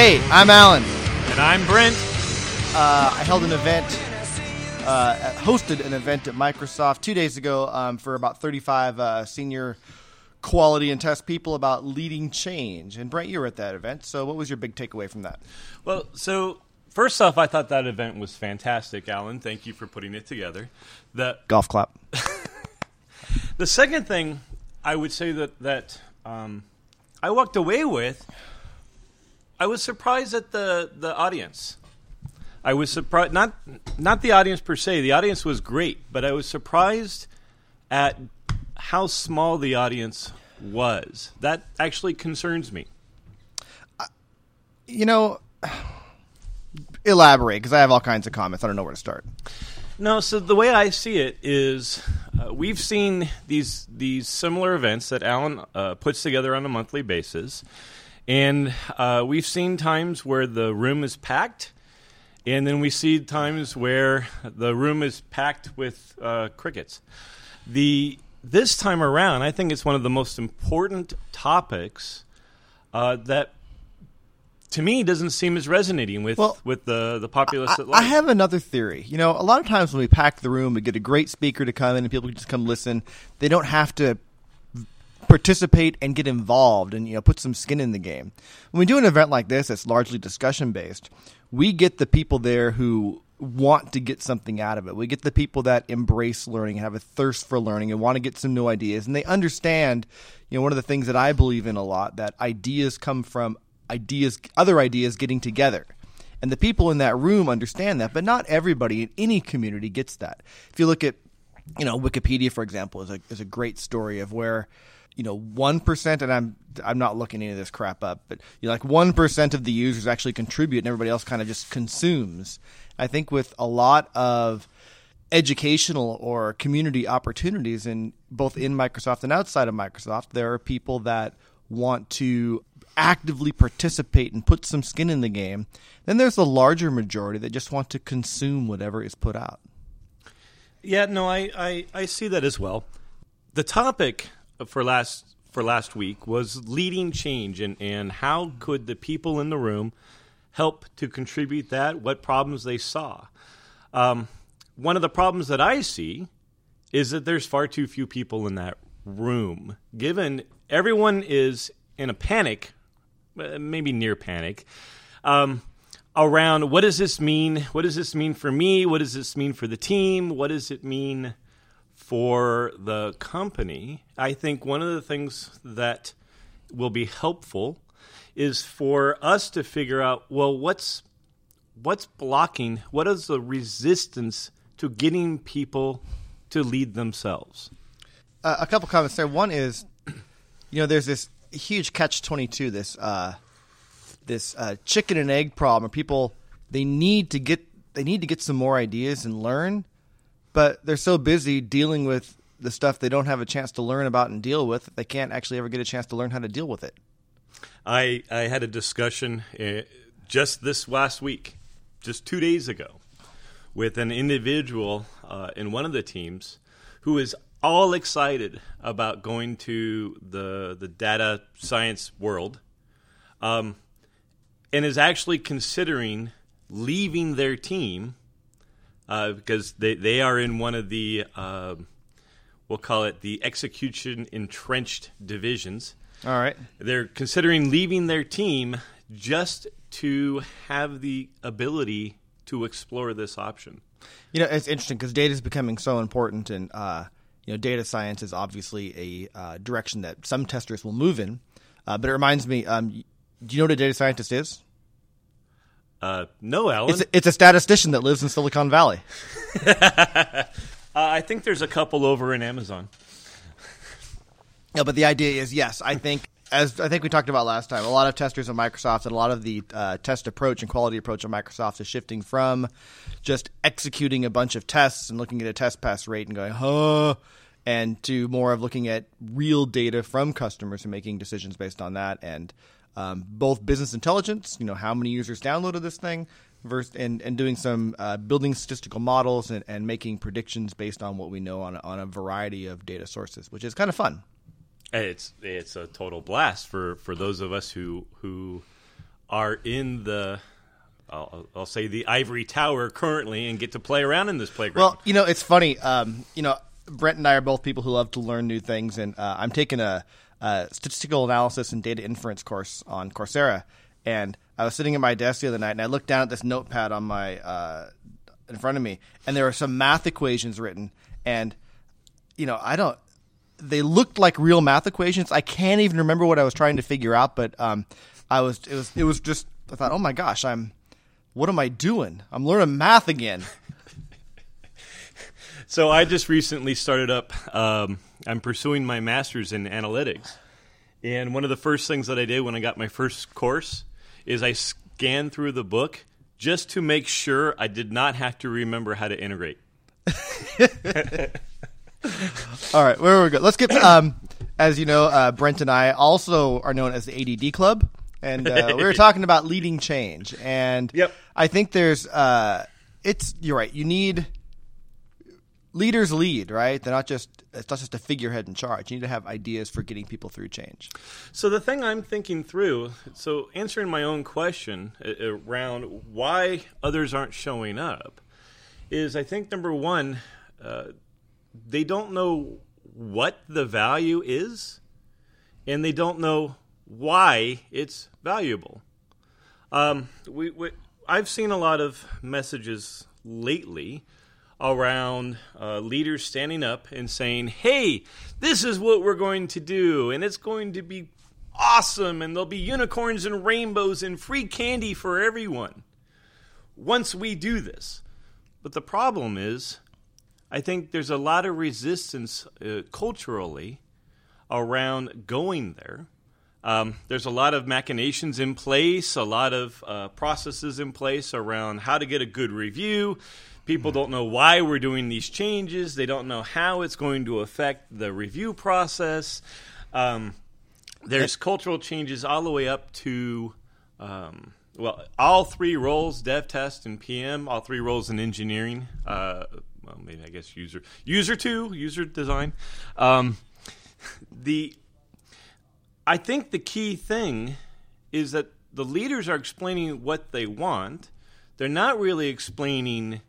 Hey, I'm Alan. And I'm Brent. Uh, I held an event, uh, hosted an event at Microsoft two days ago um, for about 35 uh, senior quality and test people about leading change. And Brent, you were at that event. So, what was your big takeaway from that? Well, so first off, I thought that event was fantastic, Alan. Thank you for putting it together. The golf clap. the second thing I would say that that um, I walked away with I was surprised at the the audience. I was surprised not not the audience per se. The audience was great, but I was surprised at how small the audience was. That actually concerns me. Uh, you know, elaborate because I have all kinds of comments. I don't know where to start. No, so the way I see it is, uh, we've seen these these similar events that Alan uh, puts together on a monthly basis, and uh, we've seen times where the room is packed, and then we see times where the room is packed with uh, crickets. The this time around, I think it's one of the most important topics uh, that to me doesn't seem as resonating with well, with the the populace I, I, have another theory. You know, a lot of times when we pack the room, we get a great speaker to come in and people just come listen. They don't have to participate and get involved and you know put some skin in the game. When we do an event like this that's largely discussion based, we get the people there who want to get something out of it. We get the people that embrace learning, and have a thirst for learning and want to get some new ideas and they understand, you know, one of the things that I believe in a lot that ideas come from ideas other ideas getting together. And the people in that room understand that, but not everybody in any community gets that. If you look at you know, Wikipedia, for example, is a is a great story of where you know one percent, and I'm I'm not looking any of this crap up, but you know, like one percent of the users actually contribute, and everybody else kind of just consumes. I think with a lot of educational or community opportunities in both in Microsoft and outside of Microsoft, there are people that want to actively participate and put some skin in the game. Then there's the larger majority that just want to consume whatever is put out. Yeah, no, I, I, I see that as well. The topic for last for last week was leading change and, and how could the people in the room help to contribute that, what problems they saw. Um, one of the problems that I see is that there's far too few people in that room. Given everyone is in a panic, uh, maybe near panic, um, around what does this mean? What does this mean for me? What does this mean for the team? What does it mean for the company, I think one of the things that will be helpful is for us to figure out well what's what's blocking what is the resistance to getting people to lead themselves? Uh, a couple comments there. One is you know there's this huge catch 22 this uh, this uh, chicken and egg problem people they need to get they need to get some more ideas and learn but they're so busy dealing with the stuff they don't have a chance to learn about and deal with they can't actually ever get a chance to learn how to deal with it. I I had a discussion uh, just this last week, just two days ago, with an individual uh, in one of the teams who is all excited about going to the the data science world, um, and is actually considering leaving their team uh, because they, they are in one of the, uh, we'll call it the execution entrenched divisions. All right. They're considering leaving their team just to have the ability to explore this option. You know, it's interesting because data is becoming so important, and uh, you know, data science is obviously a uh, direction that some testers will move in. Uh, but it reminds me, um, do you know what a data scientist is? Uh, no, Alan. It's a, it's a statistician that lives in Silicon Valley. uh, I think there's a couple over in Amazon. Yeah, but the idea is yes. I think as I think we talked about last time, a lot of testers at Microsoft and a lot of the uh, test approach and quality approach of Microsoft is shifting from just executing a bunch of tests and looking at a test pass rate and going, huh, and to more of looking at real data from customers and making decisions based on that and um, both business intelligence, you know, how many users downloaded this thing, versus, and, and doing some uh, building statistical models and, and making predictions based on what we know on a, on a variety of data sources, which is kind of fun. It's it's a total blast for, for those of us who who are in the, I'll, I'll say the ivory tower currently, and get to play around in this playground. Well, you know, it's funny. Um, you know, Brent and I are both people who love to learn new things, and uh, I'm taking a, a statistical analysis and data inference course on Coursera. And I was sitting at my desk the other night, and I looked down at this notepad on my uh, in front of me, and there were some math equations written, and you know, I don't. They looked like real math equations. I can't even remember what I was trying to figure out, but um, I was. It was. It was just. I thought, oh my gosh, I'm. What am I doing? I'm learning math again. So I just recently started up. Um, I'm pursuing my master's in analytics, and one of the first things that I did when I got my first course is I scanned through the book just to make sure I did not have to remember how to integrate. All right, where we go? Let's get. Um, as you know, uh, Brent and I also are known as the ADD Club, and uh, we were talking about leading change. And Yep. I think there's. Uh, it's you're right. You need leaders lead, right? They're not just. It's not just a figurehead in charge. You need to have ideas for getting people through change. So the thing I'm thinking through, so answering my own question around why others aren't showing up, is I think number one, uh, they don't know what the value is, and they don't know why it's valuable. Um, we, we, I've seen a lot of messages lately around uh, leaders standing up and saying, "Hey, this is what we're going to do, and it's going to be awesome, and there'll be unicorns and rainbows and free candy for everyone once we do this." But the problem is, I think there's a lot of resistance uh, culturally around going there. Um, there's a lot of machinations in place, a lot of uh, processes in place around how to get a good review. People don't know why we're doing these changes. They don't know how it's going to affect the review process. Um, there's cultural changes all the way up to, um, well, all three roles dev, test, and PM, all three roles in engineering. Uh, well, maybe I guess user, user two, user design. Um, the I think the key thing is that the leaders are explaining what they want. They're not really explaining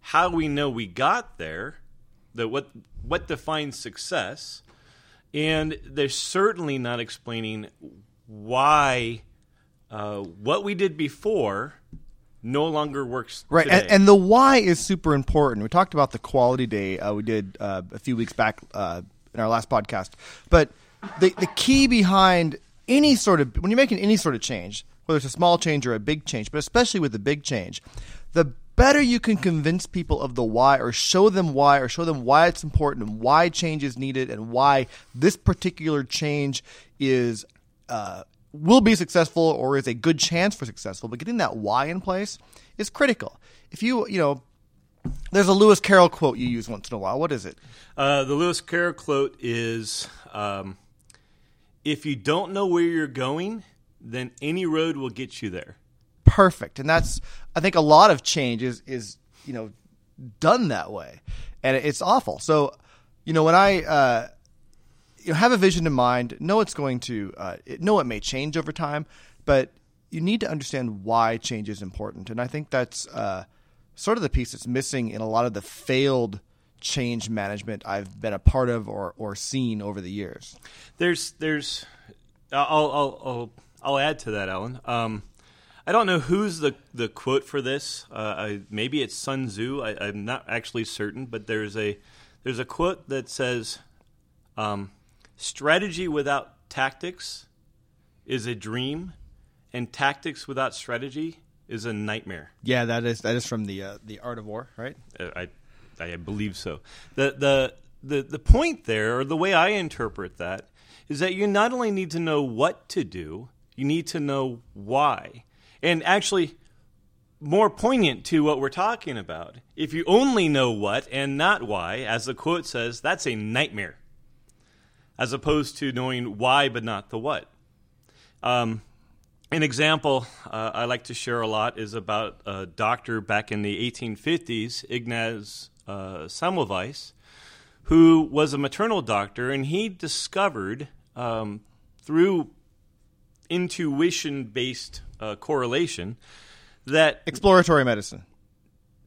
how we know we got there, that what what defines success, and they're certainly not explaining why uh, what we did before no longer works Right, and, and the why is super important. We talked about the quality day uh, we did uh, a few weeks back uh, in our last podcast, but the the key behind any sort of when you're making any sort of change, whether it's a small change or a big change, but especially with the big change, the better you can convince people of the why or show them why or show them why it's important and why change is needed and why this particular change is uh, will be successful or is a good chance for successful, but getting that why in place is critical. If you, you know, there's a Lewis Carroll quote you use once in a while. What is it? Uh, the Lewis Carroll quote is um, If you don't know where you're going, then any road will get you there. Perfect. And that's, I think a lot of change is, is you know, done that way. And it's awful. So, you know, when I, uh, you know, have a vision in mind, know it's going to, uh, it, know it may change over time, but you need to understand why change is important. And I think that's uh, sort of the piece that's missing in a lot of the failed change management I've been a part of or, or seen over the years. There's, there's, I'll, I'll, I'll, I'll add to that, Alan. Um, I don't know who's the, the quote for this. Uh, I, maybe it's Sun Tzu. I, I'm not actually certain, but there's a there's a quote that says, um, "Strategy without tactics is a dream, and tactics without strategy is a nightmare." Yeah, that is that is from the uh, the Art of War, right? Uh, I I believe so. The the the the point there, or the way I interpret that, is that you not only need to know what to do, you need to know why. And actually, more poignant to what we're talking about, if you only know what and not why, as the quote says, that's a nightmare. As opposed to knowing why but not the what. Um, an example uh, I like to share a lot is about a doctor back in the 1850s, Ignaz uh, Semmelweis, who was a maternal doctor, and he discovered um, through intuition based uh, correlation that Exploratory medicine.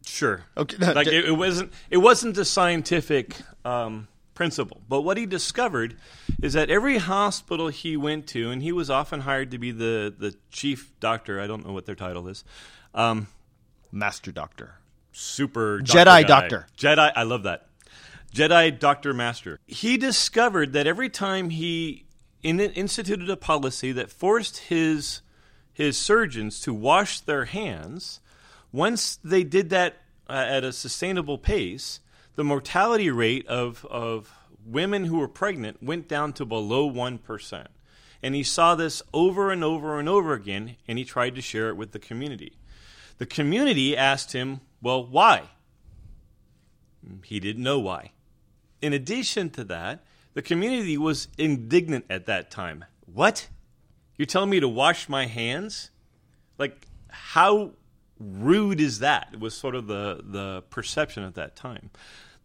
sure Okay, like it, it wasn't it wasn't a scientific um, principle but what he discovered is that every hospital he went to and he was often hired to be the the chief doctor i don't know what their title is um, Master doctor. super Jedi guy. doctor. Jedi. I love that. Jedi Doctor Master. He discovered that every time he in, instituted a policy that forced his his surgeons to wash their hands, once they did that uh, at a sustainable pace, the mortality rate of of women who were pregnant went down to below one percent. And he saw this over and over and over again, and he tried to share it with the community. The community asked him, Well, why? He didn't know why. In addition to that, the community was indignant at that time. What? You're telling me to wash my hands? Like, how rude is that? It was sort of the, the perception at that time.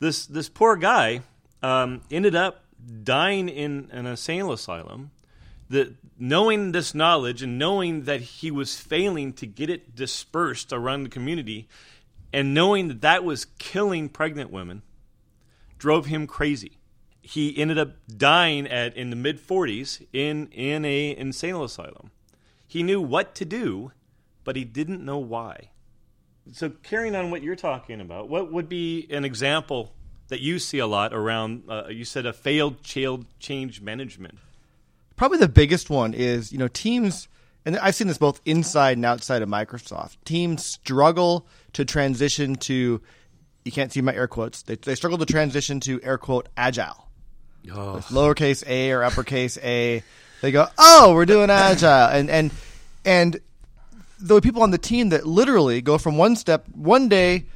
This, this poor guy um, ended up dying in an insane asylum knowing this knowledge and knowing that he was failing to get it dispersed around the community and knowing that that was killing pregnant women drove him crazy he ended up dying at in the mid 40s in in a insane asylum he knew what to do but he didn't know why so carrying on what you're talking about what would be an example that you see a lot around uh, you said a failed child change management Probably the biggest one is, you know, teams, and I've seen this both inside and outside of Microsoft. Teams struggle to transition to, you can't see my air quotes, they, they struggle to transition to air quote agile. Oh. lowercase a or uppercase a. They go, oh, we're doing agile, and and and the people on the team that literally go from one step, one day,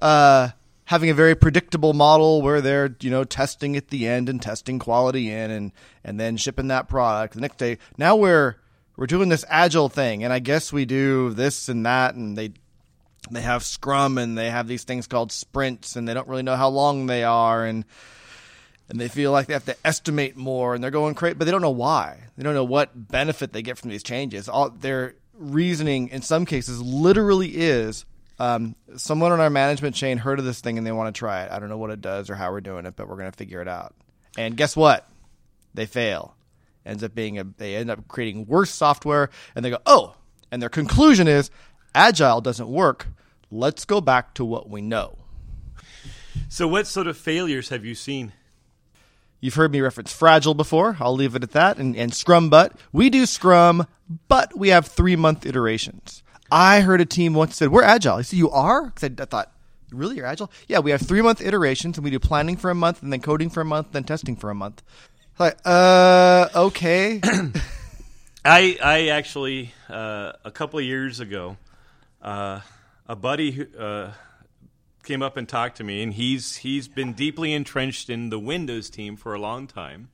uh, having a very predictable model where they're you know testing at the end and testing quality in, and and then shipping that product the next day. Now we're we're doing this agile thing, and I guess we do this and that, and they they have Scrum and they have these things called sprints, and they don't really know how long they are, and and they feel like they have to estimate more, and they're going crazy, but they don't know why. They don't know what benefit they get from these changes. All their reasoning, in some cases, literally is um, someone on our management chain heard of this thing and they want to try it. I don't know what it does or how we're doing it, but we're going to figure it out. And guess what? They fail. Ends up being a. They end up creating worse software, and they go, oh. And their conclusion is, agile doesn't work. Let's go back to what we know. So, what sort of failures have you seen? You've heard me reference Fragile before. I'll leave it at that. And, and Scrum But. We do Scrum, but we have three month iterations. I heard a team once said, We're agile. I said, You are? Because I, I thought, Really? You're agile? Yeah, we have three month iterations, and we do planning for a month, and then coding for a month, then testing for a month. Like, uh, okay. I I actually uh, a couple of years ago, uh, a buddy who, uh, came up and talked to me, and he's he's been deeply entrenched in the Windows team for a long time,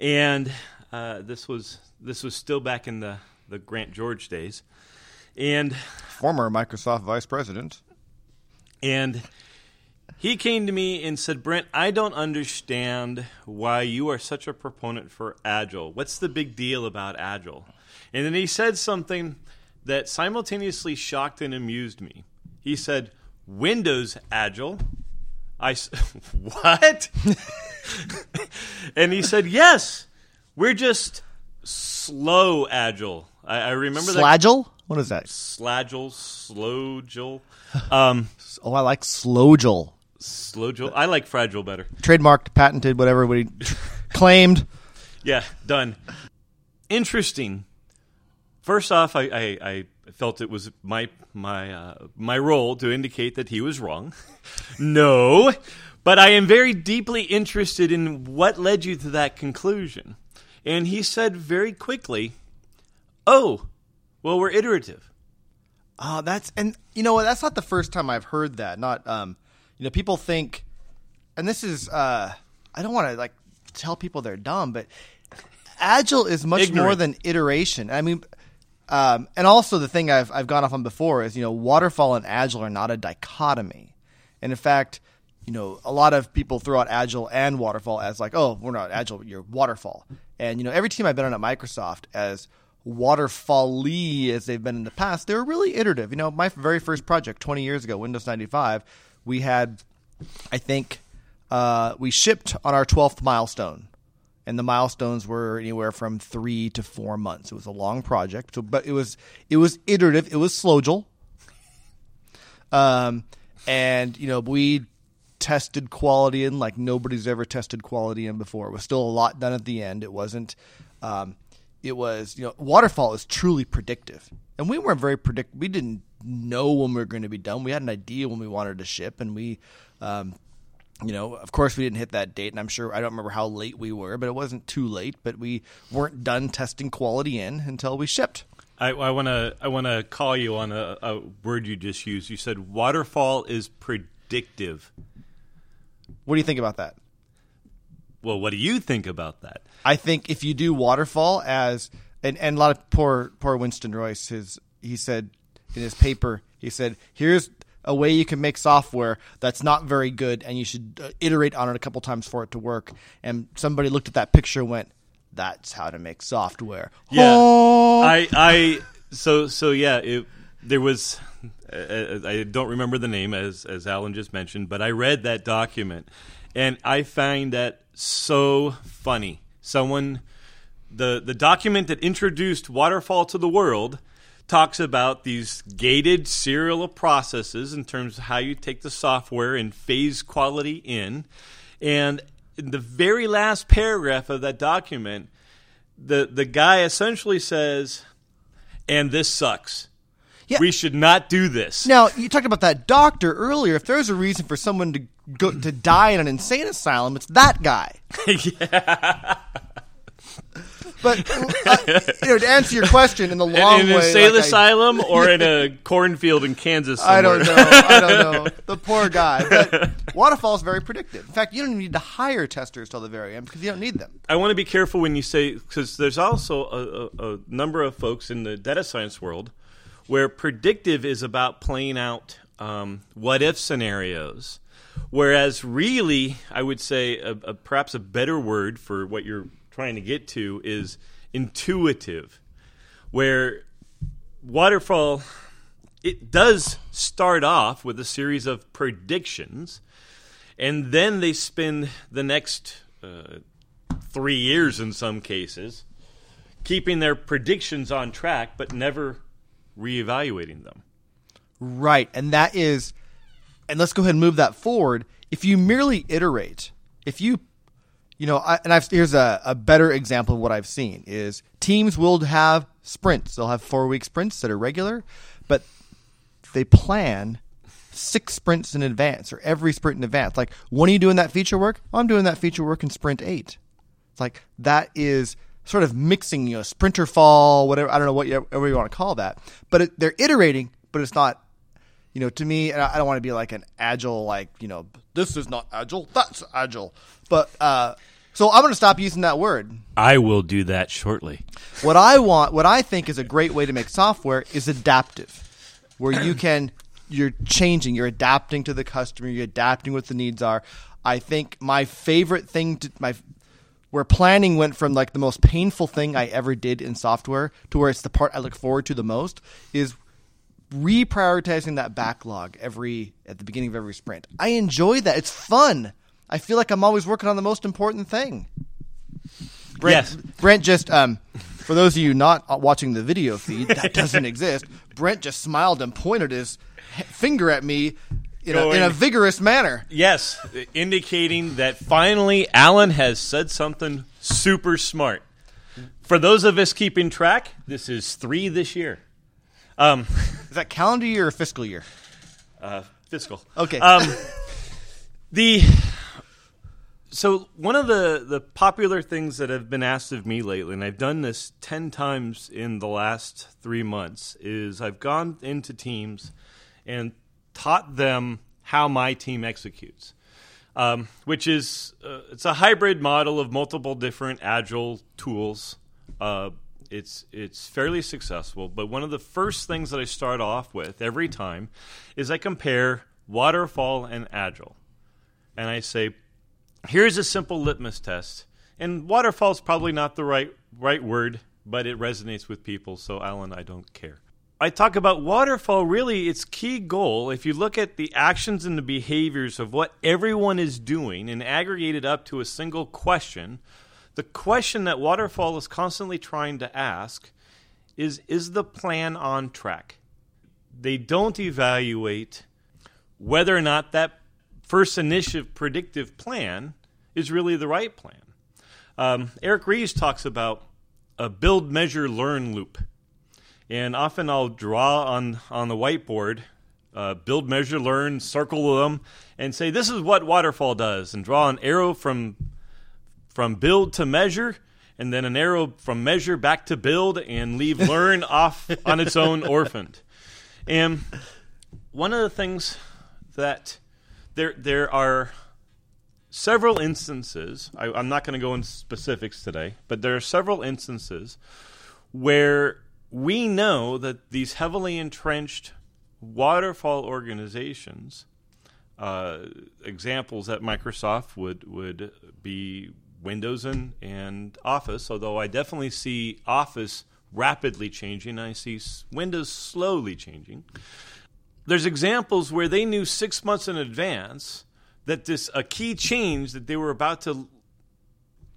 and uh, this was this was still back in the the Grant George days, and Former Microsoft vice president. and he came to me and said, Brent, I don't understand why you are such a proponent for Agile. What's the big deal about Agile? And then he said something that simultaneously shocked and amused me. He said, Windows Agile. I what? and he said, Yes, we're just slow Agile. I, I remember that. Slagile? What is that? Slagile, Slowgile. Um, Oh, I like Slowgile. Slowgile. I like Fragile better. Trademarked, patented, whatever we claimed. Yeah, done. Interesting. First off, I, I, I felt it was my my uh, my role to indicate that he was wrong. no, but I am very deeply interested in what led you to that conclusion. And he said very quickly, "Oh, well, we're iterative." Oh, that's and you know what? That's not the first time I've heard that. Not um, you know, people think, and this is uh, I don't want to like tell people they're dumb, but agile is much Ignorant. more than iteration. I mean, um, and also the thing I've I've gone off on before is you know, waterfall and agile are not a dichotomy, and in fact. You know, a lot of people throw out agile and waterfall as like, oh, we're not agile, you're waterfall. And you know, every team I've been on at Microsoft as waterfall-y as they've been in the past. They were really iterative. You know, my very first project 20 years ago, Windows 95, we had, I think, uh, we shipped on our 12th milestone. And the milestones were anywhere from three to four months. It was a long project, so, but it was it was iterative. It was Slowgile, um, and you know we tested quality in like nobody's ever tested quality in before. It was still a lot done at the end. It wasn't. Um, it was you know waterfall is truly predictive, and we weren't very predict. We didn't know when we were going to be done. We had an idea when we wanted to ship, and we. Um, you know, of course, we didn't hit that date, and I'm sure I don't remember how late we were, but it wasn't too late. But we weren't done testing quality in until we shipped. I want to I want to call you on a, a word you just used. You said waterfall is predictive. What do you think about that? Well, what do you think about that? I think if you do waterfall as and, and a lot of poor poor Winston Royce his he said in his paper he said here's a way you can make software that's not very good and you should uh, iterate on it a couple times for it to work and somebody looked at that picture and went that's how to make software Yeah, Oh. I I so so yeah. It, there was uh, I don't remember the name as as Alan just mentioned, but I read that document, and I find that so funny. Someone the the document that introduced waterfall to the world talks about these gated serial processes in terms of how you take the software and phase quality in. And in the very last paragraph of that document the the guy essentially says and this sucks. Yeah. we should not do this. Now you talked about that doctor earlier. If there's a reason for someone to go to die in an insane asylum it's that guy But uh, you know, to answer your question in the long in an way, insane like I- asylum or in a cornfield in Kansas somewhere. I don't know. I don't know. The poor guy. But waterfall is very predictive. In fact, you don't even need to hire testers till the very end because you don't need them. I want to be careful when you say because there's also a, a, a number of folks in the data science world where predictive is about playing out um, what if scenarios, whereas really I would say a, a, perhaps a better word for what you're trying to get to is intuitive, where waterfall it does start off with a series of predictions and then they spend the next uh, three years in some cases keeping their predictions on track but never reevaluating them Right. And that is, and let's go ahead and move that forward. If you merely iterate, if you, you know, I, and I've, here's a, a better example of what I've seen is teams will have sprints. They'll have four week sprints that are regular, but they plan six sprints in advance or every sprint in advance. Like, when are you doing that feature work? Well, I'm doing that feature work in sprint eight. It's like that is sort of mixing, you know, sprinter fall, whatever. I don't know what you, whatever you want to call that, but it, they're iterating, but it's not. You know, to me, and I I don't want to be like an agile, like you know, this is not agile, that's agile. But uh, so I'm going to stop using that word. i will do that shortly What I want, what I think is a great way to make software is adaptive, where you can you're changing, you're adapting to the customer, you're adapting what the needs are. I think my favorite thing to my where planning went from like the most painful thing I ever did in software to where it's the part I look forward to the most is reprioritizing that backlog every at the beginning of every sprint. I enjoy that. It's fun. I feel like I'm always working on the most important thing. Brent, Yes. Brent just um, for those of you not watching the video feed, that doesn't exist. Brent just smiled and pointed his finger at me in a, in a vigorous manner. yes indicating that finally alan has said something super smart for those of us keeping track this is three this year um, Is that calendar year or fiscal year? uh, fiscal Okay. Um, the so one of the the popular things that have been asked of me lately, and I've done this ten times in the last three months, is I've gone into teams and taught them how my team executes, um, which is uh, it's a hybrid model of multiple different agile tools. Uh, it's it's fairly successful, but one of the first things that I start off with every time is I compare waterfall and agile, and I say, here's a simple litmus test. And waterfall is probably not the right right word but it resonates with people. So, Alan, I don't care. I talk about waterfall. Really, its key goal, if you look at the actions and the behaviors of what everyone is doing and aggregate it up to a single question, the question that waterfall is constantly trying to ask is Is the plan on track? They don't evaluate whether or not that first initiative predictive plan is really the right plan. Um, Eric Ries talks about a build, measure, learn loop. And often I'll draw on, on the whiteboard, uh, build, measure, learn, circle them, and say, this is what waterfall does, and draw an arrow from, from build to measure, and then an arrow from measure back to build, and leave learn off on its own orphaned. And one of the things that there, there are several instances, I, I'm not going to go into specifics today, but there are several instances where we know that these heavily entrenched waterfall organizations, uh, examples at Microsoft would would be Windows and, and Office. Although I definitely see Office rapidly changing, I see Windows slowly changing. There's examples where they knew six months in advance that this a key change that they were about to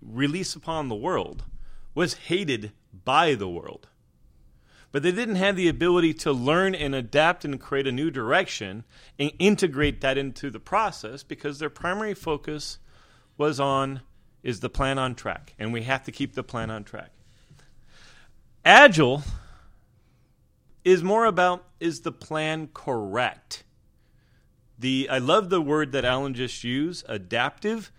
release upon the world was hated by the world but they didn't have the ability to learn and adapt and create a new direction and integrate that into the process because their primary focus was on is the plan on track and we have to keep the plan on track. Agile is more about is the plan correct? The i love the word that alan just used adaptive.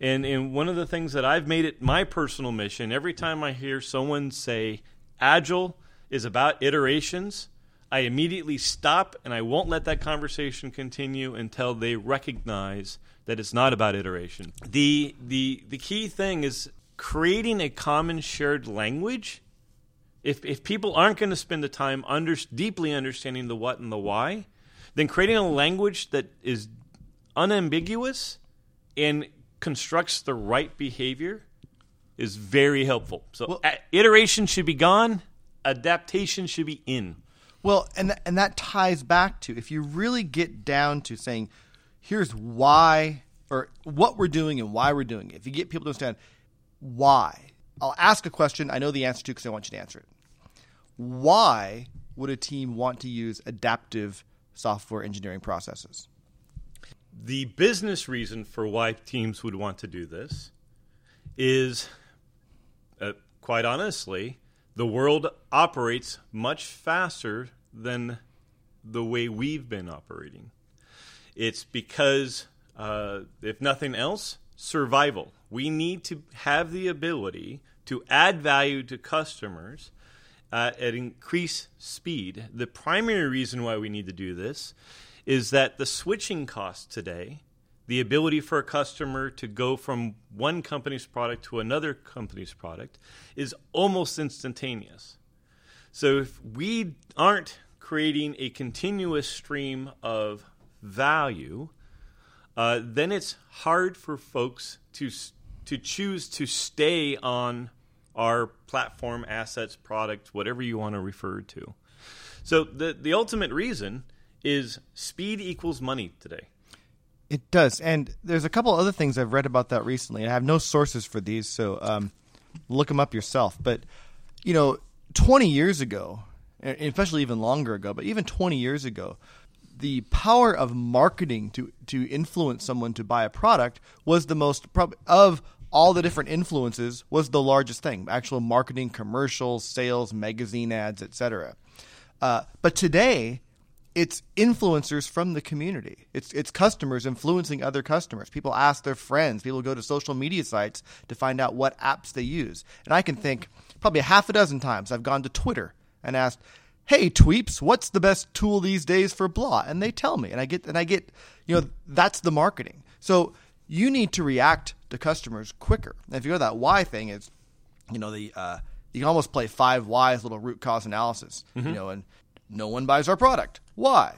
And, and one of the things that i've made it my personal mission every time i hear someone say agile is about iterations, I immediately stop and I won't let that conversation continue until they recognize that it's not about iteration. The the the key thing is creating a common shared language. If if people aren't going to spend the time under, deeply understanding the what and the why, then creating a language that is unambiguous and constructs the right behavior is very helpful. So well, iteration should be gone adaptation should be in. Well, and th- and that ties back to if you really get down to saying, here's why or what we're doing and why we're doing it. If you get people to understand why, I'll ask a question. I know the answer to because I want you to answer it. Why would a team want to use adaptive software engineering processes? The business reason for why teams would want to do this is, uh, quite honestly, the world operates much faster than the way we've been operating. It's because, uh, if nothing else, survival. We need to have the ability to add value to customers uh, at increased speed. The primary reason why we need to do this is that the switching cost today the ability for a customer to go from one company's product to another company's product is almost instantaneous. So if we aren't creating a continuous stream of value, uh, then it's hard for folks to to choose to stay on our platform, assets, product, whatever you want to refer to. So the the ultimate reason is speed equals money today. It does, and there's a couple other things I've read about that recently. I have no sources for these, so um, look them up yourself. But you know, 20 years ago, especially even longer ago, but even 20 years ago, the power of marketing to to influence someone to buy a product was the most of all the different influences was the largest thing. Actual marketing, commercials, sales, magazine ads, etc. Uh, but today, it's influencers from the community. It's it's customers influencing other customers. People ask their friends. People go to social media sites to find out what apps they use. And I can think probably half a dozen times I've gone to Twitter and asked, "Hey tweeps, what's the best tool these days for blah?" And they tell me, and I get and I get, you know, that's the marketing. So you need to react to customers quicker. And if you go to that why thing, it's you know the uh, you can almost play five whys little root cause analysis. Mm-hmm. You know, and no one buys our product. Why?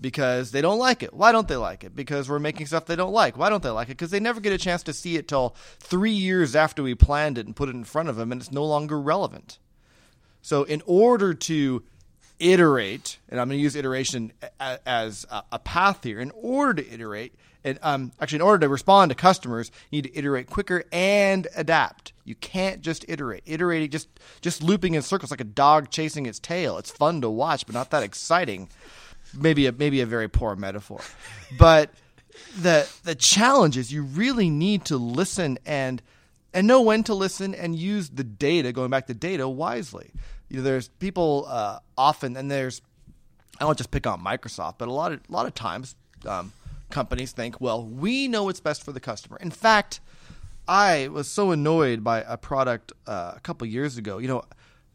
Because they don't like it. Why don't they like it? Because we're making stuff they don't like. Why don't they like it? Because they never get a chance to see it till three years after we planned it and put it in front of them, and it's no longer relevant. So in order to iterate, and I'm going to use iteration as a path here. In order to iterate, and um, actually, in order to respond to customers, you need to iterate quicker and adapt. You can't just iterate. Iterating, just just looping in circles like a dog chasing its tail. It's fun to watch, but not that exciting. Maybe a maybe a very poor metaphor, but the the challenge is you really need to listen and and know when to listen and use the data. Going back to data wisely you know, there's people uh, often, and there's I won't just pick on Microsoft, but a lot of a lot of times um, companies think, well, we know what's best for the customer. In fact, I was so annoyed by a product uh, a couple years ago. You know,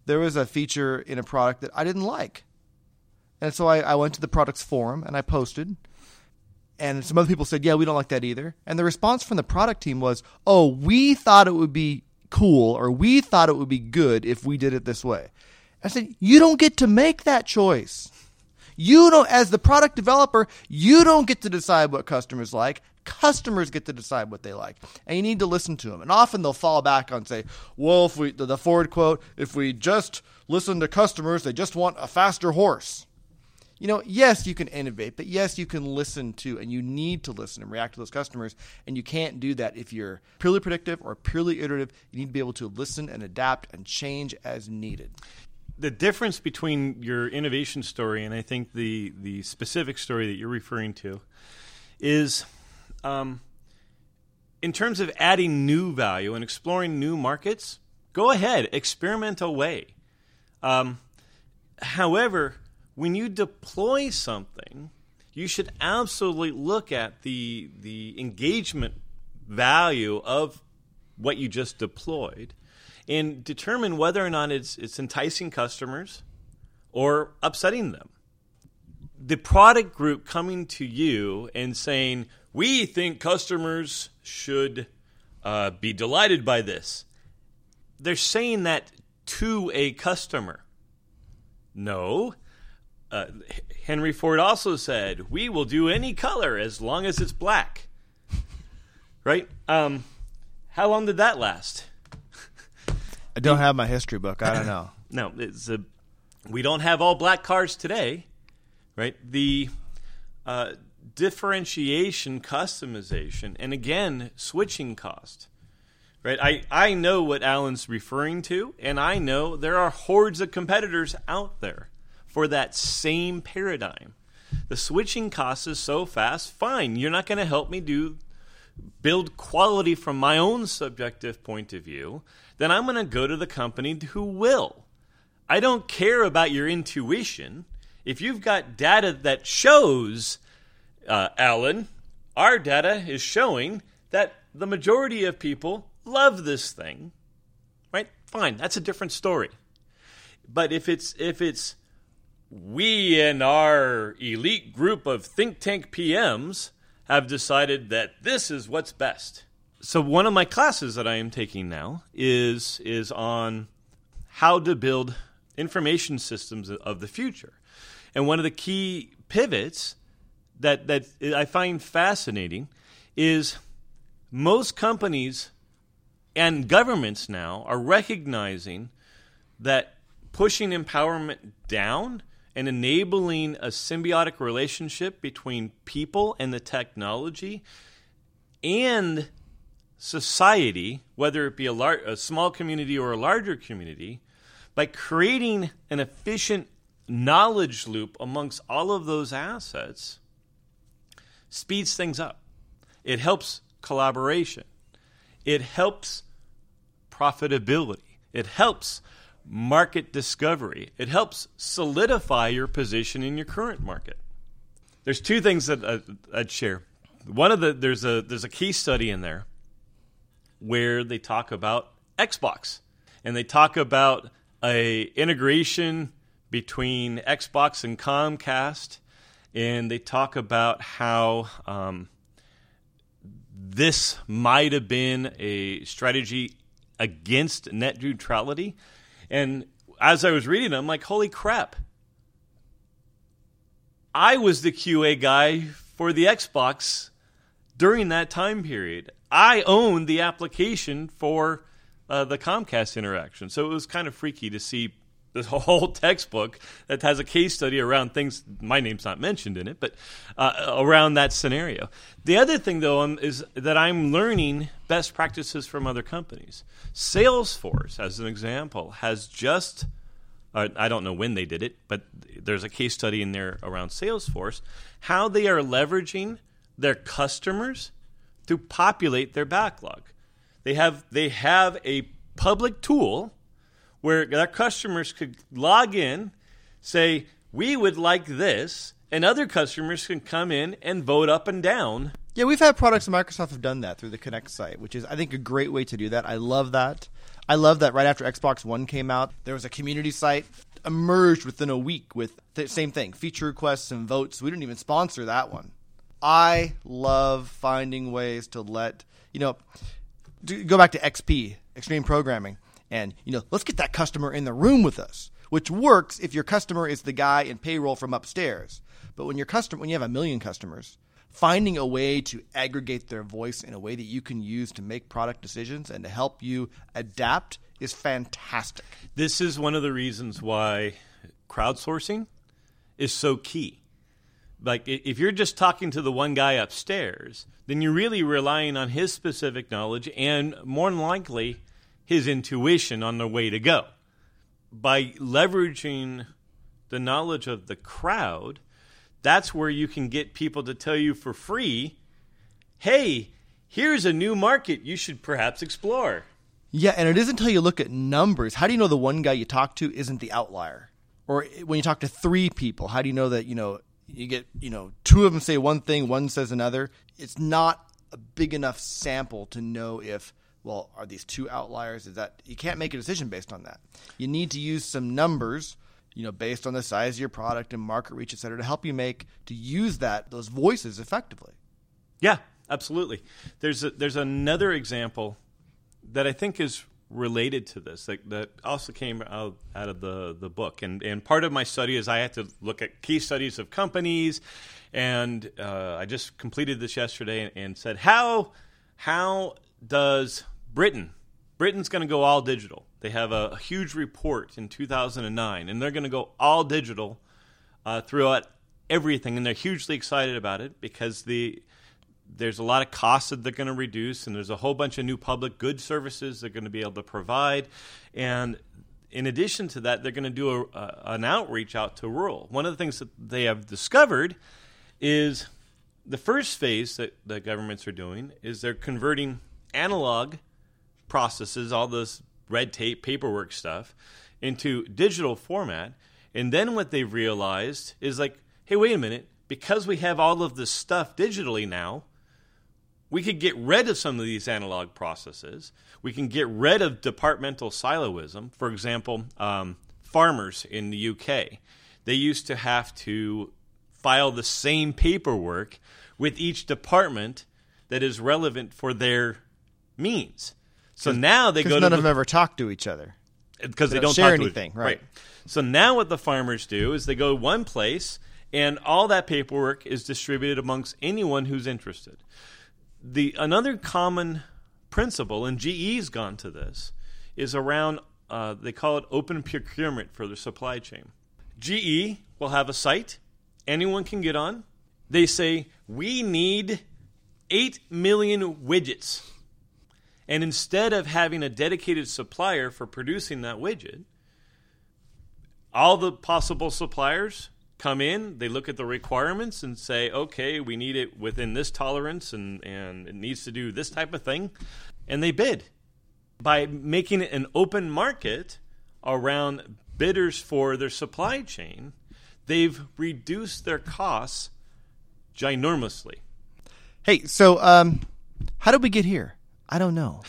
there was a feature in a product that I didn't like, and so I, I went to the products forum and I posted. And some other people said, "Yeah, we don't like that either." And the response from the product team was, "Oh, we thought it would be cool or we thought it would be good if we did it this way. I said, you don't get to make that choice. You don't, as the product developer, you don't get to decide what customers like. Customers get to decide what they like, and you need to listen to them. And often they'll fall back on say, "Well, if we the Ford quote, if we just listen to customers, they just want a faster horse." You know, yes, you can innovate, but yes, you can listen to, and you need to listen and react to those customers. And you can't do that if you're purely predictive or purely iterative. You need to be able to listen and adapt and change as needed. The difference between your innovation story and I think the the specific story that you're referring to is. Um, in terms of adding new value and exploring new markets, go ahead, experiment away. Um, however, when you deploy something, you should absolutely look at the the engagement value of what you just deployed and determine whether or not it's it's enticing customers or upsetting them. The product group coming to you and saying, "We think customers should uh, be delighted by this," they're saying that to a customer. No, uh, Henry Ford also said, "We will do any color as long as it's black." right? Um, how long did that last? I don't have my history book. I don't know. no, it's a, we don't have all black cars today, right? The uh, differentiation, customization, and again, switching cost. Right, I, I know what Alan's referring to, and I know there are hordes of competitors out there for that same paradigm. The switching cost is so fast. Fine, you're not going to help me do build quality from my own subjective point of view. Then I'm going to go to the company who will. I don't care about your intuition. If you've got data that shows, uh, Alan, our data is showing that the majority of people love this thing, right? Fine, that's a different story. But if it's if it's we and our elite group of think tank PMs have decided that this is what's best. So one of my classes that I am taking now is is on how to build information systems of the future. And one of the key pivots that that I find fascinating is most companies and governments now are recognizing that pushing empowerment down and enabling a symbiotic relationship between people and the technology and society, whether it be a, lar- a small community or a larger community, by creating an efficient knowledge loop amongst all of those assets, speeds things up. It helps collaboration. It helps profitability. It helps market discovery. It helps solidify your position in your current market. There's two things that I'd share. One of the there's a there's a case study in there where they talk about Xbox and they talk about a integration between Xbox and Comcast, and they talk about how um, this might have been a strategy against net neutrality. And as I was reading them, I'm like, holy crap. I was the QA guy for the Xbox during that time period. I owned the application for uh, the Comcast interaction. So it was kind of freaky to see this whole textbook that has a case study around things. My name's not mentioned in it, but uh, around that scenario. The other thing, though, um, is that I'm learning best practices from other companies. Salesforce, as an example, has just uh, I don't know when they did it, but there's a case study in there around Salesforce, how they are leveraging their customers to populate their backlog. They have they have a public tool where our customers could log in, say, "We would like this," and other customers can come in and vote up and down. Yeah, we've had products that Microsoft have done that through the Connect site, which is I think a great way to do that. I love that. I love that right after Xbox One came out, there was a community site emerged within a week with the same thing, feature requests and votes. We didn't even sponsor that one. I love finding ways to let you know. Go back to XP, Extreme Programming, and you know, let's get that customer in the room with us, which works if your customer is the guy in payroll from upstairs. But when your customer, when you have a million customers, finding a way to aggregate their voice in a way that you can use to make product decisions and to help you adapt is fantastic. This is one of the reasons why crowdsourcing is so key like if you're just talking to the one guy upstairs, then you're really relying on his specific knowledge and more than likely his intuition on the way to go. By leveraging the knowledge of the crowd, that's where you can get people to tell you for free, "Hey, here's a new market you should perhaps explore." Yeah, and it isn't until you look at numbers. How do you know the one guy you talk to isn't the outlier? Or when you talk to three people, how do you know that, you know, you get you know two of them say one thing one says another it's not a big enough sample to know if well are these two outliers is that you can't make a decision based on that you need to use some numbers you know based on the size of your product and market reach et cetera to help you make to use that those voices effectively yeah absolutely there's a, there's another example that i think is related to this that, that also came out, out of the, the book. And, and part of my study is I had to look at case studies of companies. And uh, I just completed this yesterday and, and said, how, how does Britain, Britain's going to go all digital. They have a, a, huge report in 2009, and they're going to go all digital uh, throughout everything. And they're hugely excited about it because the there's a lot of costs that they're going to reduce, and there's a whole bunch of new public good services they're going to be able to provide. And in addition to that, they're going to do a, a, an outreach out to rural. One of the things that they have discovered is the first phase that the governments are doing is they're converting analog processes, all this red tape, paperwork stuff, into digital format. And then what they've realized is like, hey, wait a minute, because we have all of this stuff digitally now, we could get rid of some of these analog processes. We can get rid of departmental siloism. For example, um, farmers in the UK, they used to have to file the same paperwork with each department that is relevant for their means. So now they go. None to of them ever talk to each other because they, they, don't, share talk anything. Right. right. So now what the farmers do is they go one place, and all that paperwork is distributed amongst anyone who's interested the another common principle, and GE's gone to this, is around uh, they call it open procurement for the supply chain. GE will have a site anyone can get on. They say we need eight million widgets, and instead of having a dedicated supplier for producing that widget, all the possible suppliers come in, they look at the requirements and say, okay, we need it within this tolerance and, and it needs to do this type of thing, and they bid. By making it an open market around bidders for their supply chain, they've reduced their costs ginormously. Hey, so um, how did we get here? I don't know.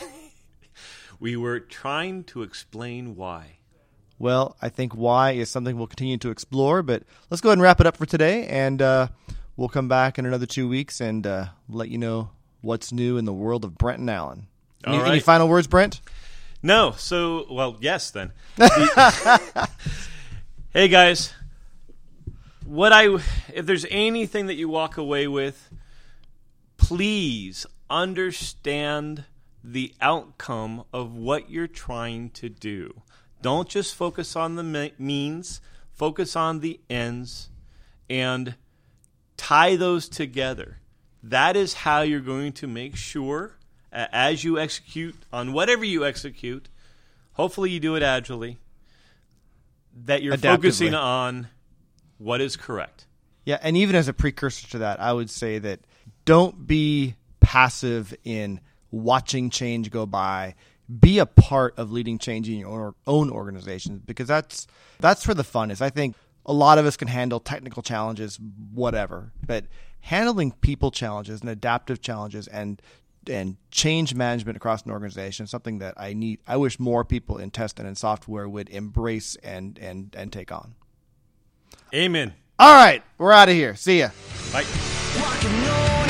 we were trying to explain why. Well, I think why is something we'll continue to explore, but let's go ahead and wrap it up for today, and uh, we'll come back in another two weeks and uh, let you know what's new in the world of Brent and Alan. Any, right. any final words, Brent? No. So, well, yes, then. hey, guys. What I, if there's anything that you walk away with, please understand the outcome of what you're trying to do Don't just focus on the means, focus on the ends and tie those together. That is how you're going to make sure, uh, as you execute on whatever you execute, hopefully you do it agilely, that you're focusing on what is correct. Yeah, and even as a precursor to that, I would say that don't be passive in watching change go by. Be a part of leading change in your own organizations because that's that's where the fun is. I think a lot of us can handle technical challenges, whatever, but handling people challenges and adaptive challenges and and change management across an organization is something that I need. I wish more people in testing and in software would embrace and and and take on. Amen. All right, we're out of here. See ya. Bye. Walking on